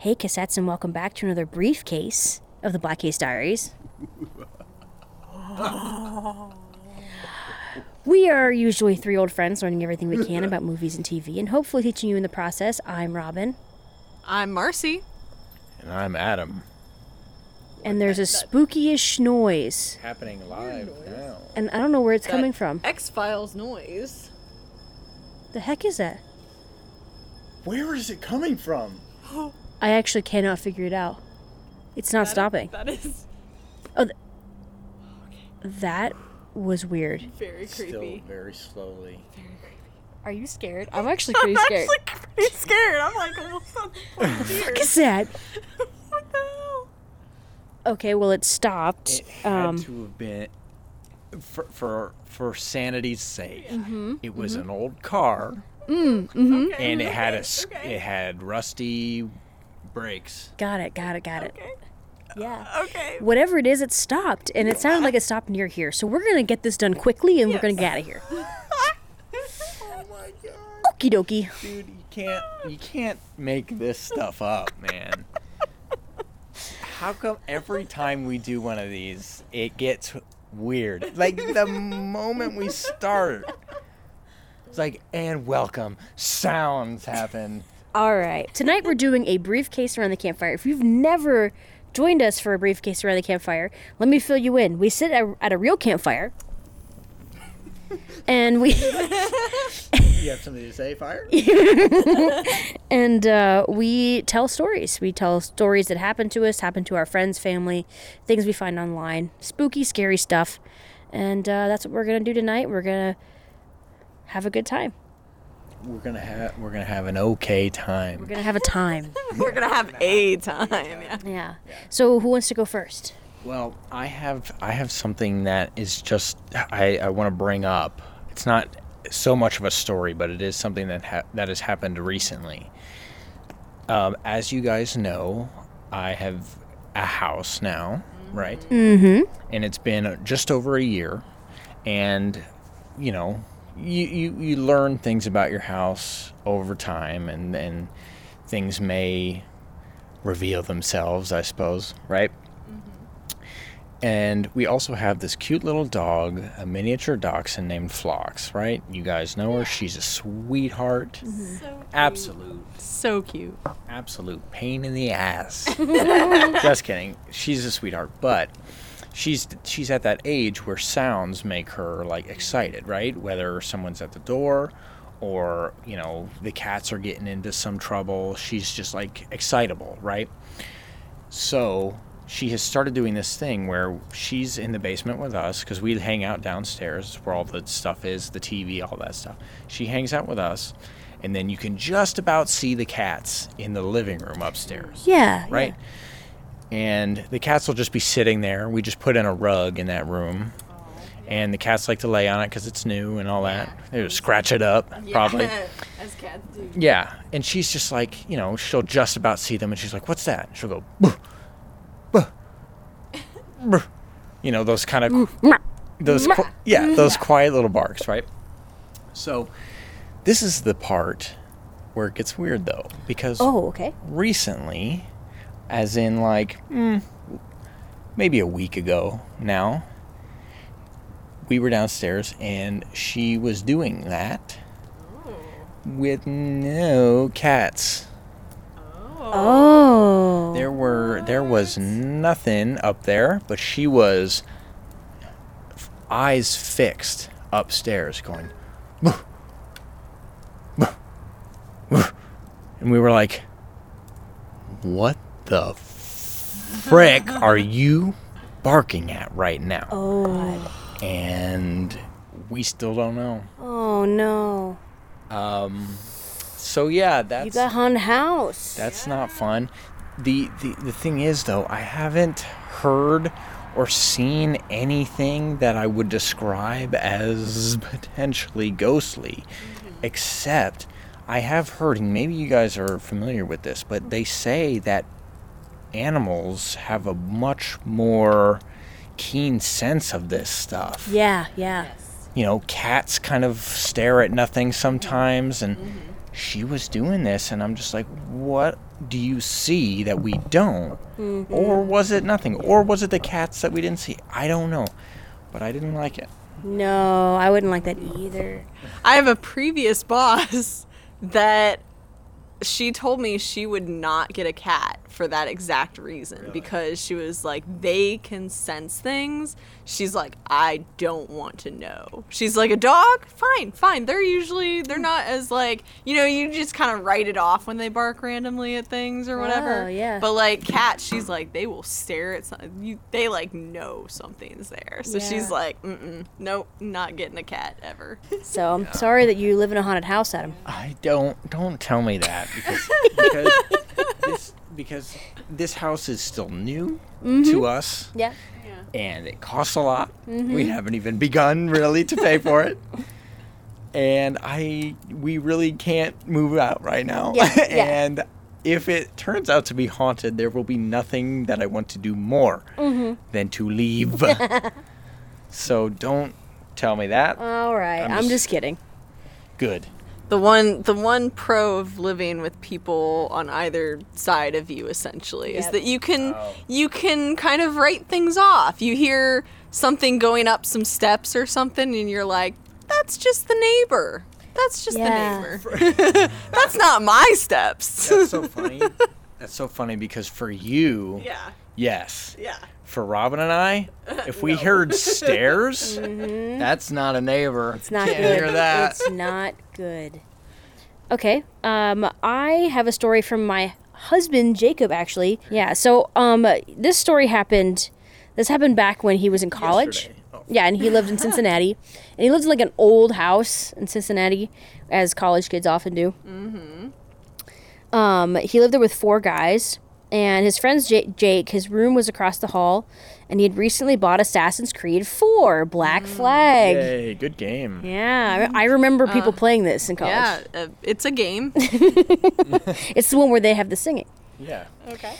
Hey, cassettes, and welcome back to another briefcase of the Black Case Diaries. we are usually three old friends learning everything we can about movies and TV, and hopefully teaching you in the process. I'm Robin, I'm Marcy. And I'm Adam. and there's a spooky-ish noise, Happening live now. and I don't know where it's coming from. X Files noise. The heck is that? Where is it coming from? I actually cannot figure it out. It's not stopping. That is Oh, th- That was weird. very creepy. Still creepy. very slowly. Are you scared? I'm actually pretty scared. I'm actually pretty scared. I'm like almost on the point What is that? What the hell? Okay, well it stopped. It had Um, to have been for for, for sanity's sake. Mm-hmm, It was an old car, mm, Okay, and it had a okay. it had rusty brakes. got it, got it, got it. Okay. Yeah. Uh, okay. Whatever it is, it stopped, and it sounded like it stopped near here. So we're gonna get this done quickly, and we're gonna get out of here. Oh my god, Okie dokie. dude! You can't you can't make this stuff up, man. How come every time we do one of these, it gets weird? Like the moment we start, it's like, and welcome, sounds happen. All right. Tonight we're doing a briefcase around the campfire. If you've never joined us for a briefcase around the campfire, let me fill you in. We sit at, at a real campfire, and we You have something to say, fire? and uh, we tell stories. We tell stories that happen to us, happen to our friends, family, things we find online, spooky, scary stuff, and uh, that's what we're gonna do tonight. We're gonna have a good time. We're gonna have we're gonna have an okay time. We're gonna have a time. We're gonna have a time. Yeah. Yeah. So who wants to go first? Well, I have I have something that is just I, I want to bring up. It's not so much of a story, but it is something that ha- that has happened recently. Um, as you guys know, I have a house now, right? Mm-hmm. and it's been just over a year and you know you, you, you learn things about your house over time and and things may reveal themselves i suppose right? Mm-hmm. And we also have this cute little dog a miniature dachshund named Phlox, right? You guys know her. She's a sweetheart. Mm-hmm. So absolute. So cute. absolute pain in the ass. Just kidding. She's a sweetheart, but she's she's at that age where sounds make her like excited, right? Whether someone's at the door or, you know, the cats are getting into some trouble, she's just like excitable, right? So, she has started doing this thing where she's in the basement with us because we hang out downstairs where all the stuff is, the TV, all that stuff. She hangs out with us, and then you can just about see the cats in the living room upstairs, Yeah. right? And the cats will just be sitting there. We just put in a rug in that room, and the cats like to lay on it because it's new and all that. They just scratch it up, probably. As cats do. Yeah, and she's just like, you know, she'll just about see them, and she's like, "What's that?" She'll go, "Buh, buh, buh." you know, those kind of mm, those, qu- yeah, mm. those quiet little barks, right? So, this is the part where it gets weird, though, because Oh, okay. recently, as in like mm, maybe a week ago now, we were downstairs and she was doing that with no cats. Oh. There were there was nothing up there, but she was f- eyes fixed upstairs, going, and we were like, "What the frick are you barking at right now?" Oh. And we still don't know. Oh no. Um, so yeah, that's You got haunted house. That's not fun. The, the the thing is though, I haven't heard or seen anything that I would describe as potentially ghostly, except I have heard, and maybe you guys are familiar with this, but they say that animals have a much more keen sense of this stuff yeah, yeah. you know, cats kind of stare at nothing sometimes, and mm-hmm. she was doing this, and I'm just like, what do you see that we don't? Mm-hmm. Or was it nothing? Or was it the cats that we didn't see? I don't know. But I didn't like it. No, I wouldn't like that either. I have a previous boss that she told me she would not get a cat for that exact reason. Because she was like they can sense things. She's like i don't want to know. She's like a dog? Fine fine. They're usually they're not as like you know you just kind of write it off when they bark randomly at things or whatever. Oh, yeah. but like cats she's like they will stare at something you they like know something's there. So Yeah. she's like mm-mm nope not getting a cat ever. So I'm sorry that you live in a haunted house, Adam. I don't don't tell me that because because this because this house is still new mm-hmm. to us Yeah. and it costs a lot. Mm-hmm. We haven't even begun really to pay for it. And I we really can't move out right now. Yeah, yeah. and if it turns out to be haunted, there will be nothing that I want to do more mm-hmm. than to leave. so don't tell me that. All right. I'm I'm, just- just kidding. Good. The one the one pro of living with people on either side of you essentially is that you can Oh. you can kind of write things off you hear something going up some steps or something and you're like that's just the neighbor that's just Yeah. the neighbor that's not my steps That's so funny. That's so funny because for you, yeah yes. yeah For Robin and I, if we heard stairs, that's not a neighbor. It's not Can't good. hear that. It's not good. Okay. Um, I have a story from my husband Jacob. Actually, yeah. So, um, this story happened. This happened back when he was in college. Oh. Yeah, and he lived in Cincinnati, and he lived in like an old house in Cincinnati, as college kids often do. Mm-hmm. Um, he lived there with four guys, and his friend's J- Jake. His room was across the hall, and he had recently bought Assassin's Creed 4 Black Flag. Yay, good game. Yeah, I I remember people playing this in college. yeah uh, it's a game It's the one where they have the singing. Yeah. okay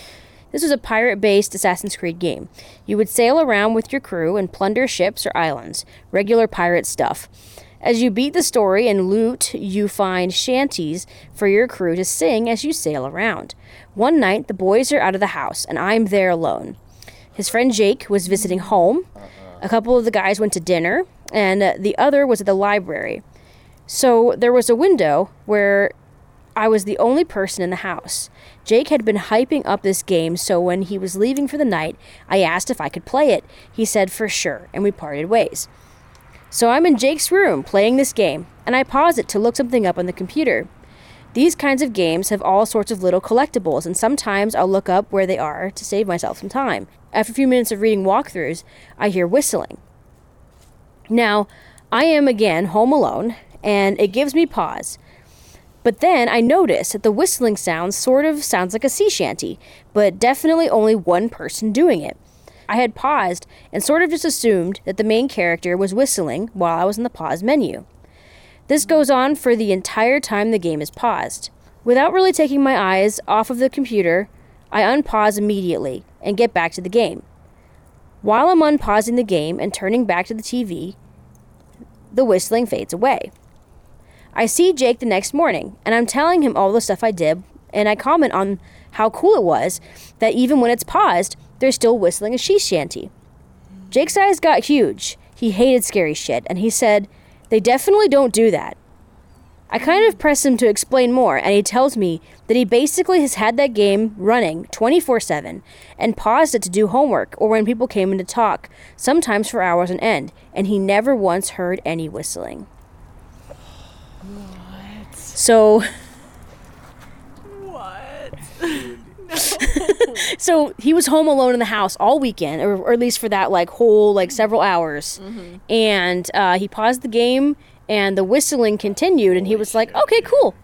This was a pirate based Assassin's Creed game. You would sail around with your crew and plunder ships or islands, regular pirate stuff. As you beat the story and loot, you find shanties for your crew to sing as you sail around. One night, the boys are out of the house, and I'm there alone. His friend Jake was visiting home. A couple of the guys went to dinner, and the other was at the library. So there was a window where I was the only person in the house. Jake had been hyping up this game, so when he was leaving for the night, I asked if I could play it. He said for sure, and we parted ways. So I'm in Jake's room playing this game, and I pause it to look something up on the computer. These kinds of games have all sorts of little collectibles, and sometimes I'll look up where they are to save myself some time. After a few minutes of reading walkthroughs, I hear whistling. Now, I am again home alone, and it gives me pause. But then I notice that the whistling sound sort of sounds like a sea shanty, but definitely only one person doing it. I had paused and sort of just assumed that the main character was whistling while I was in the pause menu. This goes on for the entire time the game is paused. Without really taking my eyes off of the computer, I unpause immediately and get back to the game. While I'm unpausing the game and turning back to the TV, the whistling fades away. I see Jake the next morning, and I'm telling him all the stuff I did, and I comment on how cool it was that even when it's paused, they're still whistling a she shanty. Jake's eyes got huge. He hated scary shit, and he said, They definitely don't do that. I kind of press him to explain more, and he tells me that he basically has had that game running 24 7 and paused it to do homework or when people came in to talk, sometimes for hours on end, and he never once heard any whistling. What? So, what so he was home alone in the house all weekend, or, or at least for that like whole like several hours, and uh, he paused the game, and the whistling continued, and he was like, "Okay, cool,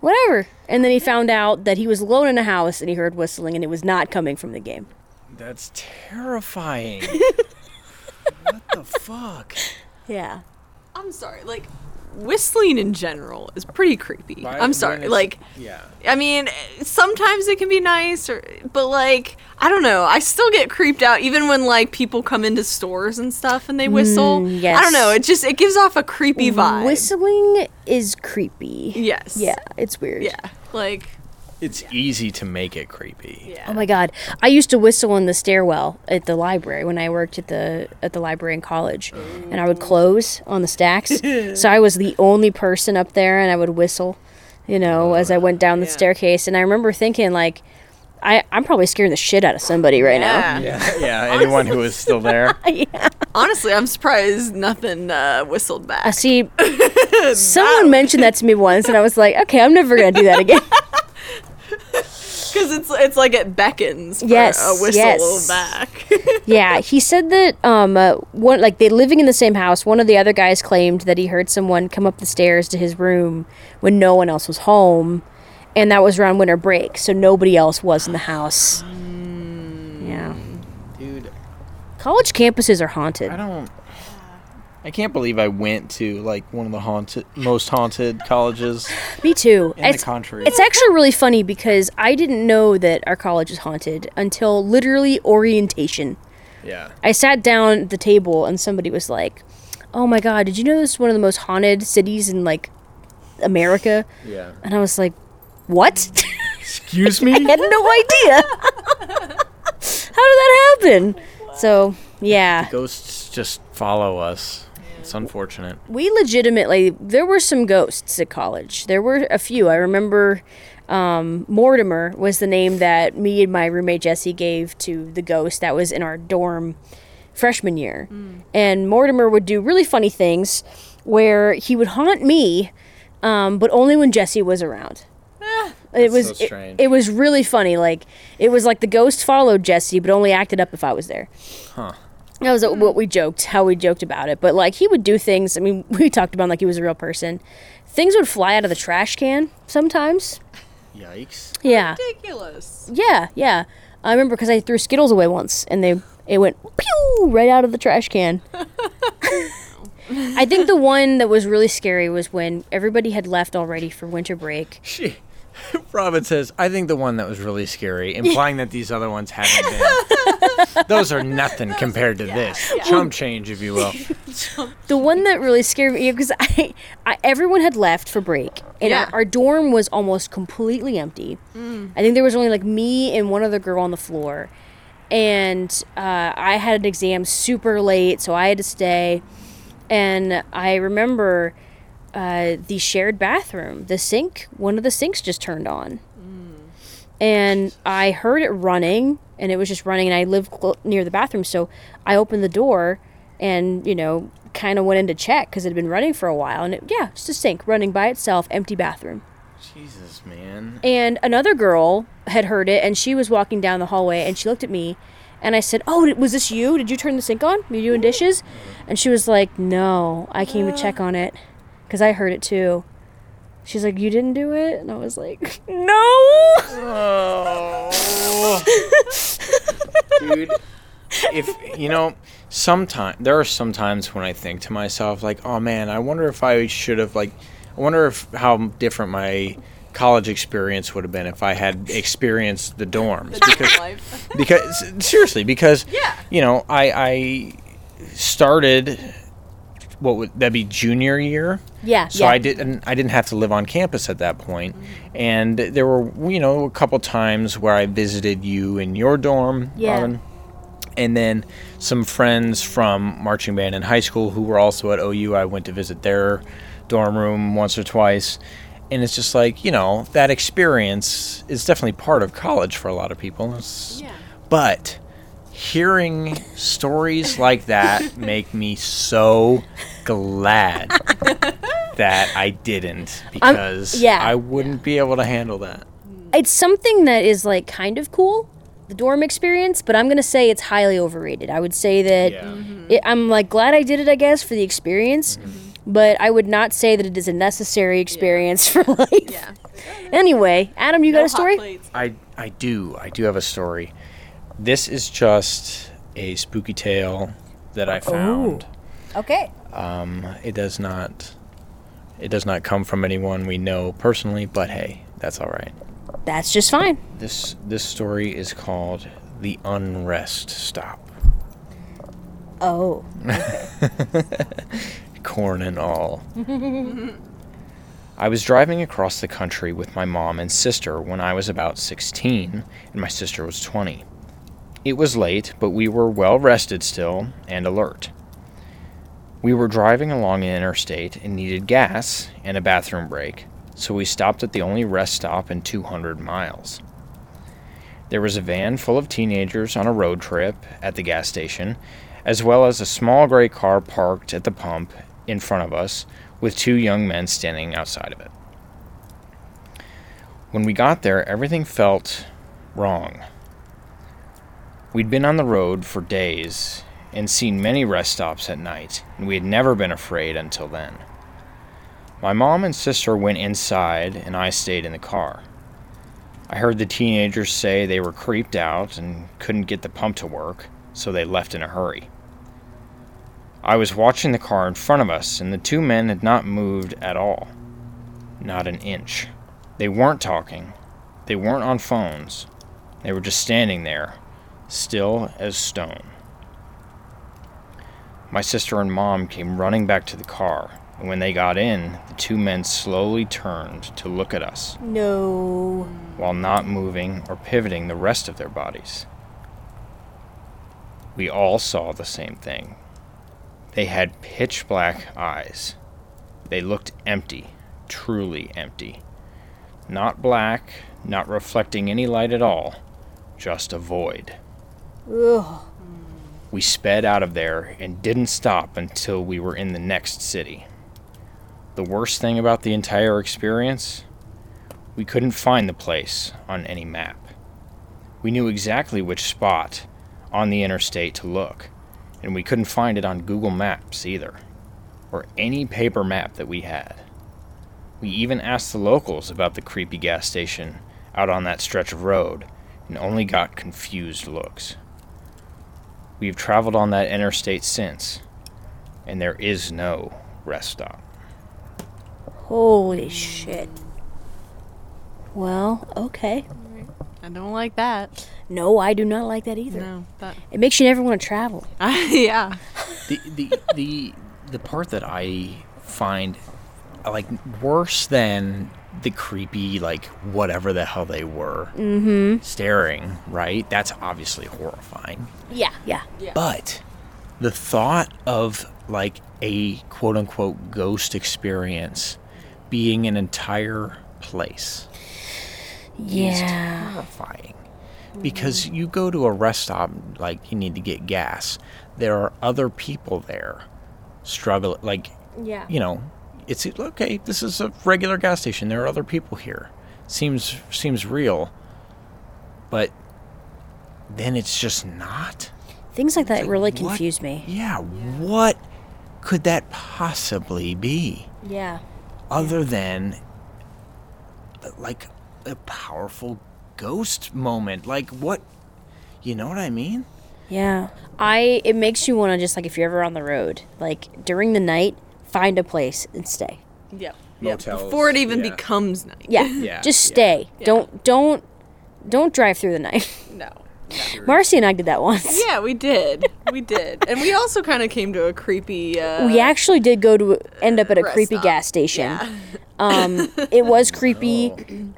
whatever." And then he found out that he was alone in a house, and he heard whistling, and it was not coming from the game. That's terrifying. what the fuck? Yeah. i'm sorry like whistling in general is pretty creepy. Why- I'm sorry. Like, yeah. I mean, sometimes it can be nice, or but like, I don't know. I still get creeped out even when like people come into stores and stuff and they whistle. Mm, yes. I don't know. It just it gives off a creepy vibe. Whistling is creepy. Yes. Yeah, it's weird. Yeah. Like. It's easy to make it creepy. Yeah. Oh my god. I used to whistle in the stairwell at the library when I worked at the at the library in college. And I would close on the stacks. so I was the only person up there and I would whistle, you know, as I went down the Yeah. staircase and I remember thinking like I, I'm probably scaring the shit out of somebody right Yeah. Yeah, yeah. Anyone who is still there. yeah. Honestly, I'm surprised nothing uh, whistled I back. see someone mentioned that to me once and I was like, okay, I'm never gonna do that again. Because it's it's like it beckons for Yes, a whistle yes. back. Yeah, he said that um uh, one like they living in the same house. One of the other guys claimed that he heard someone come up the stairs to his room when no one else was home, and that was around winter break, so nobody else was in the house. Yeah, Dude, college campuses are haunted. I don't. I can't believe I went to like one of the haunted, most haunted colleges Me too. in it's, the country. it's actually really funny because I didn't know that our college is haunted until literally orientation. yeah. I sat down at the table and somebody was like, "Oh my god, did you know this is one of the most haunted cities in like America?" Yeah. And I was like, "What?" Excuse me. I had no idea. How did that happen? So, yeah. Ghosts just follow us. It's unfortunate. We legitimately there were some ghosts at college. There were a few. I remember um, Mortimer was the name that me and my roommate Jesse gave to the ghost that was in our dorm freshman year. And Mortimer would do really funny things where he would haunt me, um, but only when Jesse was around. It was so it- strange. It, was really funny. Like it was like the ghost followed Jesse, but only acted up if I was there. Huh. That was hmm. what we joked, how we joked about it. But like he would do things. I mean, we talked about like he was a real person. Things would fly out of the trash can sometimes. Yikes. Yeah, Ridiculous. yeah, yeah. I remember because I threw Skittles away once, and they it went pew right out of the trash can. I think the one that was really scary was when everybody had left already for winter break. She. Robin says, I think the one that was really scary, implying that these other ones haven't been. Those are nothing compared to this. Chump change, if you will. The one that really scared me because I, I, everyone had left for break, and Yeah. our, our dorm was almost completely empty. I think there was only like me and one other girl on the floor, and uh, I had an exam super late, so I had to stay. And I remember uh, the shared bathroom, the sink, one of the sinks just turned on, and I heard it running, and it was just running, and I live clo- near the bathroom, so I opened the door and you know kind of went in to check because it had been running for a while and it, yeah just a sink running by itself empty bathroom. Jesus, man. and another girl had heard it and she was walking down the hallway and she looked at me and i said oh was this you? Did you turn the sink on? Were you doing dishes? And she was like no i came to check on it because i heard it too. She's like you didn't do it? And i was like no. Oh. Dude, if you know, sometimes there are some times when I think to myself like, "Oh man, I wonder if I should have like I wonder if how different my college experience would have been if I had experienced the dorms. Because because seriously because Yeah. you know I I started what would that be junior year yeah so yeah. I didn't I didn't have to live on campus at that point. And there were you know a couple times where I visited you in your dorm, Yeah. Robin. And then some friends from marching band in high school who were also at OU. I went to visit their dorm room once or twice. And it's just like, you know, that experience is definitely part of college for a lot of people. It's- Yeah. But hearing stories like that make me so glad that I didn't um, because yeah. I wouldn't be able to handle that. Hmm. it's something that is like kind of cool the dorm experience but i'm gonna say it's highly overrated i would say that Yeah. Mm-hmm. it, i'm like glad i did it i guess for the experience mm-hmm. but i would not say that it is a necessary experience for life Yeah. anyway adam you got a story plates. I I do. I do have a story. This is just a spooky tale that I oh. found. okay Um, it does not It does not come from anyone we know personally, but hey, that's all right. That's just fine. This this story is called The Unrest Stop. Oh. corn and all. I was driving across the country with my mom and sister when I was about 16 and my sister was 20. It was late, but we were well rested still and alert. We were driving along an interstate and needed gas and a bathroom break, so we stopped at the only rest stop in 200 miles. There was a van full of teenagers on a road trip at the gas station, as well as a small gray car parked at the pump in front of us with two young men standing outside of it. When we got there, everything felt wrong. We'd been on the road for days and seen many rest stops at night, and we had never been afraid until then. My mom and sister went inside, and I stayed in the car. I heard the teenagers say they were creeped out and couldn't get the pump to work, so they left in a hurry. I was watching the car in front of us, and the two men had not moved at all. Not an inch. They weren't talking. They weren't on phones. They were just standing there, still as stone. My sister and mom came running back to the car, and when they got in, the two men slowly turned to look at us No. while not moving or pivoting the rest of their bodies. We all saw the same thing. They had pitch black eyes. They looked empty, truly empty. Not black, not reflecting any light at all, just a void. Ugh. We sped out of there and didn't stop until we were in the next city. The worst thing about the entire experience? We couldn't find the place on any map. We knew exactly which spot on the interstate to look, and we couldn't find it on Google Maps either, or any paper map that we had. We even asked the locals about the creepy gas station out on that stretch of road and only got confused looks. We've traveled on that interstate since, and there is no rest stop. Holy shit. Well, okay. I don't like that. No, I do not like that either. No, that. It makes you never want to travel. yeah. The the the the part that I find like worse than the creepy like whatever the hell they were mm-hmm. staring right that's obviously horrifying Yeah, yeah. but the thought of like a quote unquote ghost experience being an entire place Yeah. terrifying because you go to a rest stop like you need to get gas there are other people there struggle like Yeah. you know it's okay this is a regular gas station there are other people here seems seems real but then it's just not Things like that like, really what? confuse me. yeah what could that possibly be Yeah. other than uh, like a powerful ghost moment like what you know what i mean Yeah. I it makes you want to just like if you're ever on the road, like during the night, find a place and stay. Yep. Yep. Motels, Before it even yeah. becomes night. Yeah. Yeah, Just yeah. stay. Don't don't don't drive through the night. No. Marcy and I did that once. Yeah, we did. We did. And we also kind of came to a creepy. Uh, We actually did go to end up at a creepy stop. gas station. Yeah. Um, it was creepy,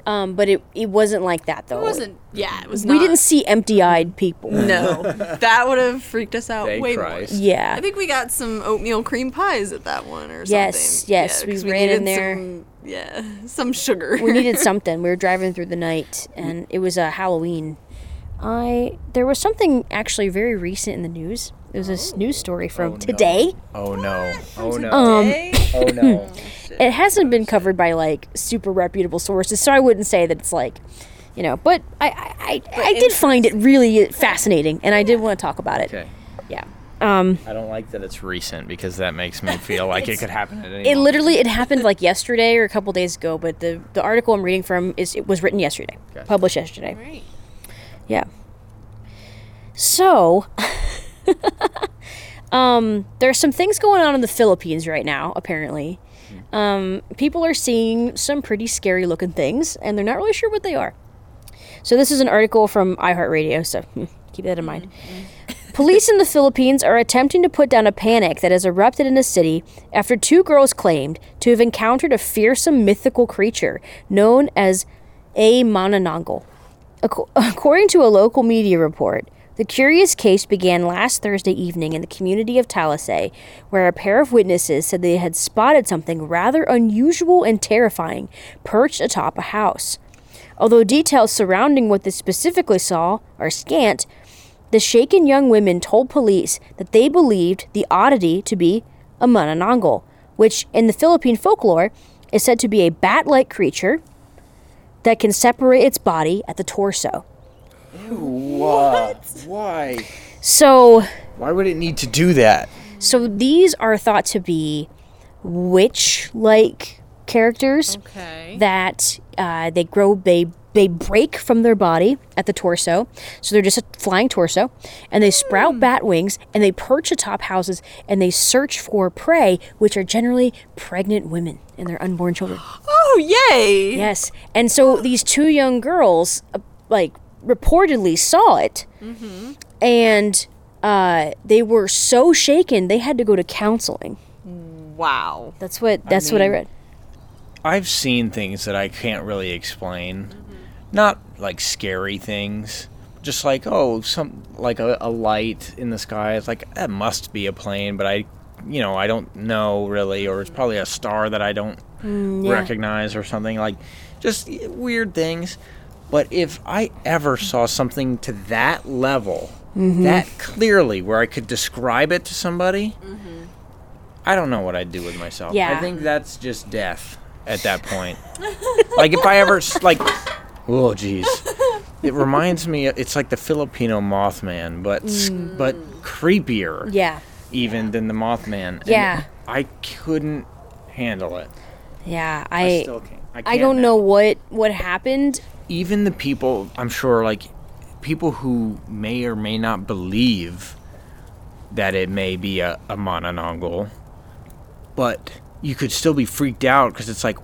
um, but it, it wasn't like that though. It wasn't. Yeah, it was We not. didn't see empty-eyed people. No, that would have freaked us out Thank way Christ. more. Yeah. I think we got some oatmeal cream pies at that one or Yes, something. yes, yes, we ran in there. Some, yeah, some sugar. we needed something. We were driving through the night, and it was a Halloween. I there was something actually very recent in the news. It was a s- news story from no. today. oh no oh no Um, oh no It hasn't been covered by like super reputable sources, so I wouldn't say that it's like, you know. But I I, I, I did find it really fascinating, and I did want to talk about it. okay Yeah. Um, I don't like that it's recent because that makes me feel like it could happen at any it moment. literally it happened like yesterday or a couple days ago, but the the article I'm reading from is it was written yesterday, Gotcha. published yesterday. Right. Yeah. So, um, there's some things going on in the Philippines right now, apparently. um, people are seeing some pretty scary looking things, and they're not really sure what they are. So this is an article from iHeartRadio, so hmm, keep that in mind. Police in the Philippines are attempting to put down a panic that has erupted in the city after two girls claimed to have encountered a fearsome mythical creature known as a manananggal. Ac- According to a local media report, the curious case began last Thursday evening in the community of Talisay, where a pair of witnesses said they had spotted something rather unusual and terrifying perched atop a house. Although details surrounding what they specifically saw are scant, the shaken young women told police that they believed the oddity to be a manananggal, which in the Philippine folklore is said to be a bat like creature that can separate its body at the torso. What? Why? So, Why would it need to do that? so these are thought to be witch like characters Okay. that uh, they grow they they break from their body at the torso so they're just a flying torso and they sprout bat wings and they perch atop houses and they search for prey which are generally pregnant women and their unborn children oh, yay! yes and so these two young girls uh, like reportedly saw it and uh, they were so shaken they had to go to counseling Wow. that's what that's what i read I've seen things that I can't really explain. Not like scary things. Just like, oh, some like a, a light in the sky. It's like that must be a plane, but I you know, I don't know really or it's probably a star that I don't Mm, yeah. recognize or something like just weird things. But if I ever saw something to that level, Mm-hmm. that clearly where I could describe it to somebody, mm-hmm. I don't know what I'd do with myself. Yeah. I think that's just death at that point. like if I ever like, oh jeez, it reminds me. It's like the Filipino Mothman, but s mm. but creepier yeah even than the Mothman. And Yeah. I couldn't handle it. Yeah I, i still can't. I, I can't don't now. know what what happened. even the people I'm sure like people who may or may not believe that it may be a, a manananggal, but you could still be freaked out because it's like,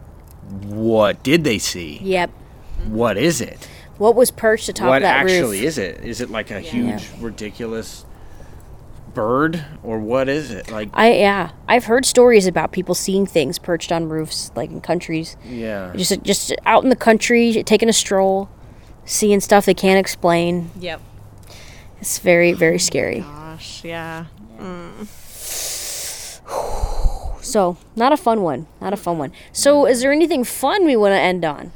what did they see? Yep. What is it? What was perched atop what that What actually is it? Is it like a huge, ridiculous bird, or what is it? Like, I yeah, I've heard stories about people seeing things perched on roofs, like in countries, yeah, just just out in the country, taking a stroll, seeing stuff they can't explain. Yep. It's very very oh scary. Gosh, yeah. Mm. So not a fun one, not a fun one. So is there anything fun we want to end on?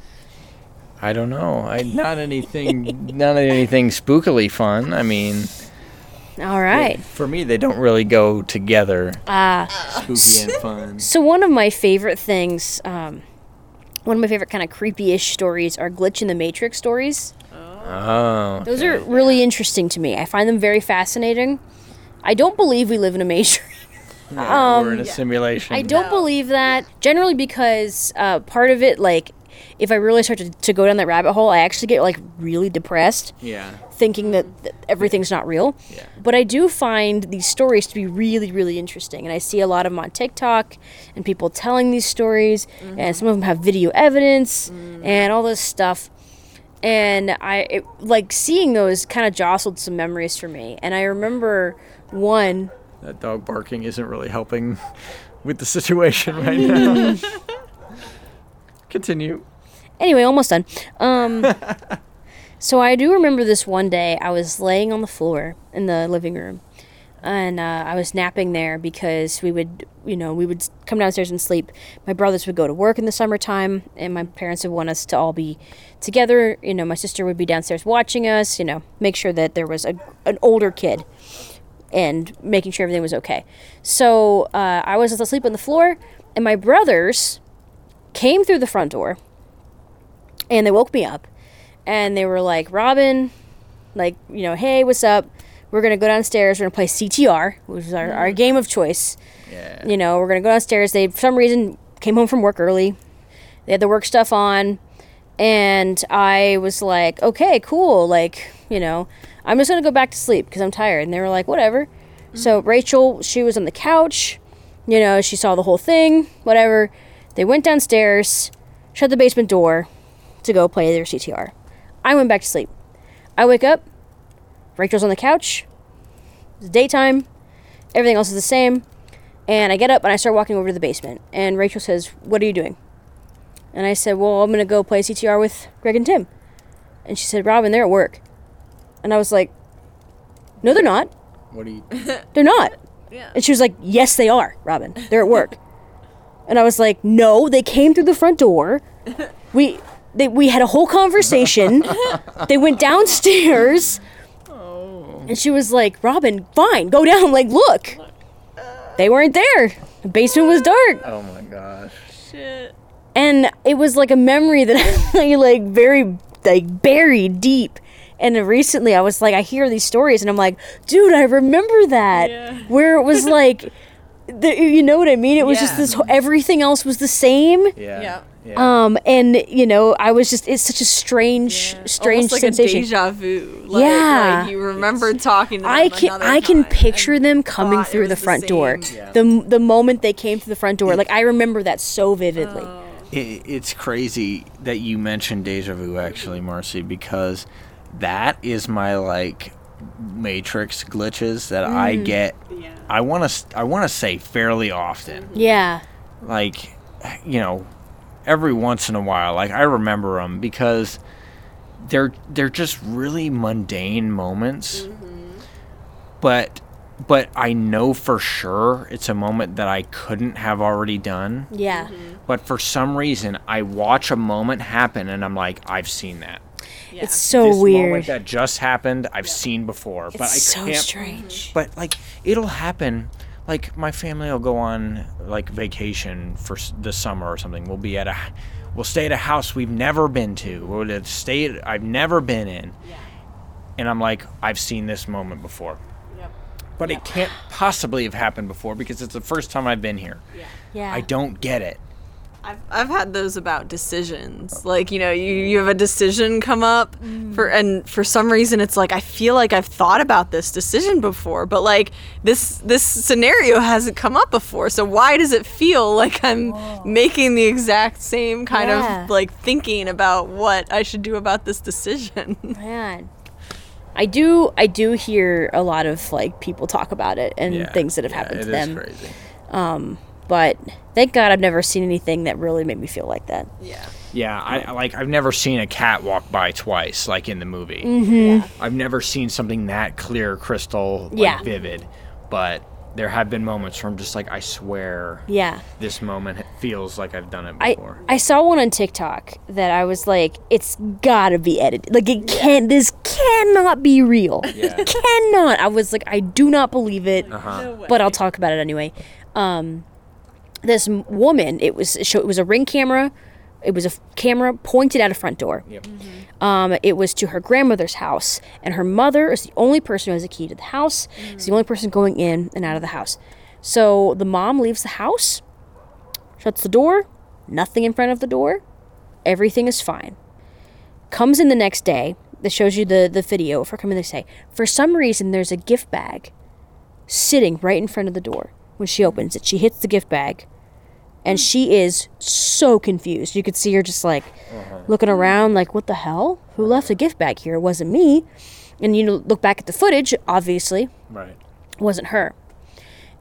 I don't know. I not anything, not anything spookily fun. I mean. All right. For me, they don't really go together. Uh, Spooky and fun. so one of my favorite things, um, one of my favorite kind of creepy-ish stories are glitch in the matrix stories. Oh. Those are really interesting to me. I find them very fascinating. I don't believe we live in a matrix. Yeah, we're in a simulation. I don't believe that. Generally, because uh, part of it, like, if I really start to, to go down that rabbit hole, I actually get like really depressed, Yeah. thinking that, that everything's not real. Yeah. But I do find these stories to be really, really interesting, and I see a lot of them on TikTok and people telling these stories, and mm-hmm. some of them have video evidence mm. and all this stuff. And I it, like seeing those kind of jostled some memories for me. And I remember one That dog barking isn't really helping with the situation right now. Continue. Anyway, almost done. Um, so I do remember this one day. I was laying on the floor in the living room, and uh, I was napping there because we would, you know, we would come downstairs and sleep. My brothers would go to work in the summertime, and my parents would want us to all be together. You know, my sister would be downstairs watching us. You know, make sure that there was a, an older kid and making sure everything was okay. So uh, I was asleep on the floor, and my brothers came through the front door and they woke me up and they were like robin like you know hey what's up? We're gonna go downstairs we're gonna play ctr which is our, our mm. game of choice. Yeah. you know we're gonna go downstairs. They for some reason came home from work early. They had the work stuff on and i was like okay cool like you know i'm just gonna go back to sleep because i'm tired. And they were like whatever. Mm. So rachel she was on the couch you know she saw the whole thing whatever They went downstairs, shut the basement door to go play their CTR. I went back to sleep. I wake up, Rachel's on the couch. It's daytime. Everything else is the same. And I get up and I start walking over to the basement. And Rachel says, What are you doing? And I said, Well, I'm going to go play CTR with Greg and Tim. And she said, Robin, they're at work. And I was like, No, they're not. What do you? They're not. Yeah. And she was like, Yes, they are, Robin. They're at work. and I was like, No, they came through the front door. We they, we had a whole conversation. they went downstairs. Oh. And she was like, Robin, fine, go down. Like, look. They weren't there. The basement was dark. Oh my gosh. Shit. And it was like a memory that I like very like buried deep. And recently I was like, I hear these stories and I'm like, dude, I remember that. Yeah. Where it was like, the, you know what I mean? It was just this, whole- everything else was the same. Yeah. Yeah. Yeah. Um, and you know, I was just, it's such a strange, strange Almost like sensation. a deja vu. Like, Yeah. Like you remember talking to them I can another I can picture and them coming through the was front door. Yeah. The the moment they came through the front door, like I remember that so vividly. Oh. It, it's crazy that you mentioned deja vu, actually, Marcy, because that is my like matrix glitches that I mm. get. Yeah. I want to I want to say fairly often. Mm-hmm. Yeah. Like, you know, every once in a while. Like I remember them because they're they're just really mundane moments. Mm-hmm. But but I know for sure it's a moment that I couldn't have already done. Yeah. Mm-hmm. But for some reason, I watch a moment happen and I'm like, I've seen that. Yeah. It's so this moment weird. that just happened, I've seen before. but I It's so can't. strange. But like, it'll happen. Like my family will go on like vacation for the summer or something. We'll be at a, we'll stay at a house we've never been to. We'll at- stay at, I've never been in. And I'm like, I've seen this moment before. Yep. But it can't possibly have happened before because it's the first time I've been here. Yeah. I don't get it. I've, I've had those about decisions. Like, you know, you, you have a decision come up mm. for and for some reason it's like I feel like I've thought about this decision before, but like this this scenario hasn't come up before. So why does it feel like I'm oh. making the exact same kind Yeah. of like thinking about what I should do about this decision? Man. I do I do hear a lot of like people talk about it and things that have Yeah, happened to it is them. crazy. Um, but thank God I've never seen anything that really made me feel like that. yeah. Yeah, I I- like I've never seen a cat walk by twice like in the movie. Mm-hmm. I've never seen something that clear, crystal, like, Yeah. vivid. But there have been moments where I'm just like, I swear, Yeah. this moment feels like I've done it I, before. I saw one on TikTok that I was like, it's gotta be edited. Like it can't. This cannot be real. Yeah. It cannot. I was like, I do not believe it. uh-huh. No. But I'll talk about it anyway. Um, this woman, it was show, it was a ring camera. It was a f- camera pointed at a front door. Yep. Um, it was to her grandmother's house, and her mother is the only person who has a key to the house. Is the only person going in and out of the house. So the mom leaves the house, shuts the door, nothing in front of the door, everything is fine. Comes in the next day. That shows you the the video of her coming the say. For some reason, there's a gift bag sitting right in front of the door. When she opens it, she hits the gift bag, and she is so confused. You could see her just like uh-huh. looking around, like, "What the hell? Who left a gift bag here? It wasn't me." And you know, look back at the footage. Obviously, Right. it wasn't her.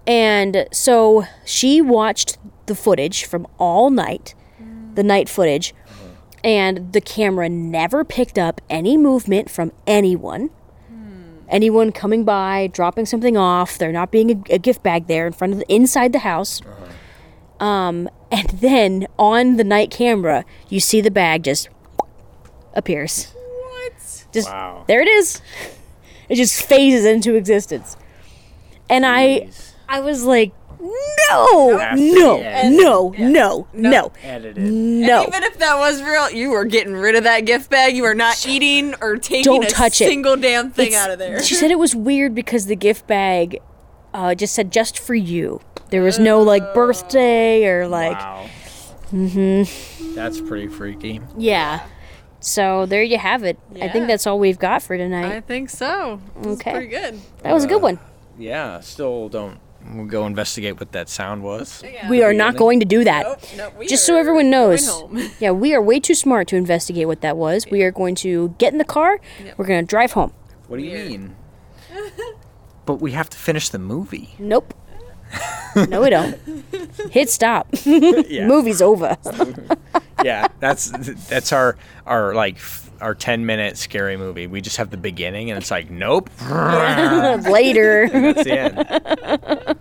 And so she watched the footage from all night, the night footage, uh-huh. and the camera never picked up any movement from anyone. Anyone coming by, dropping something off, there not being a, a gift bag there in front of the inside the house. Um, and then on the night camera, you see the bag just appears. What? Just Wow. there it is. It just phases into existence. And I I was like, no, Has to no, be no, no, no, Edited. no. Even if that was real, you are getting rid of that gift bag. You are not eating or taking Don't a touch it. single damn thing It's- out of there. She said it was weird because the gift bag uh, just said just for you. There was no like birthday or like wow. Mm-hmm. That's pretty freaky. yeah. So there you have it. I think that's all we've got for tonight. I think so. This Okay. pretty good. That was a good one. Yeah, still don't We'll go investigate what that sound was. We are not Beginning. going to do that. Nope, nope, Just so everyone knows. Yeah, we are way too smart to investigate what that was. We are going to get in the car. We're going to drive home. What do you Weird. mean? but we have to finish the movie. Nope. no, we don't. Hit stop. Movie's over. yeah, that's that's our our like f- our 10 minute scary movie. We just have the beginning and it's like nope. Later. That's the end.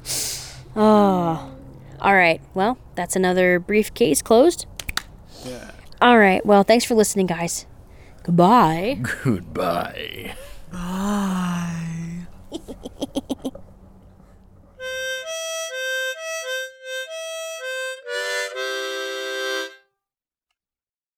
Ah. All right. Well, that's another briefcase closed. All right. Well, thanks for listening, guys. Goodbye. Goodbye. Bye.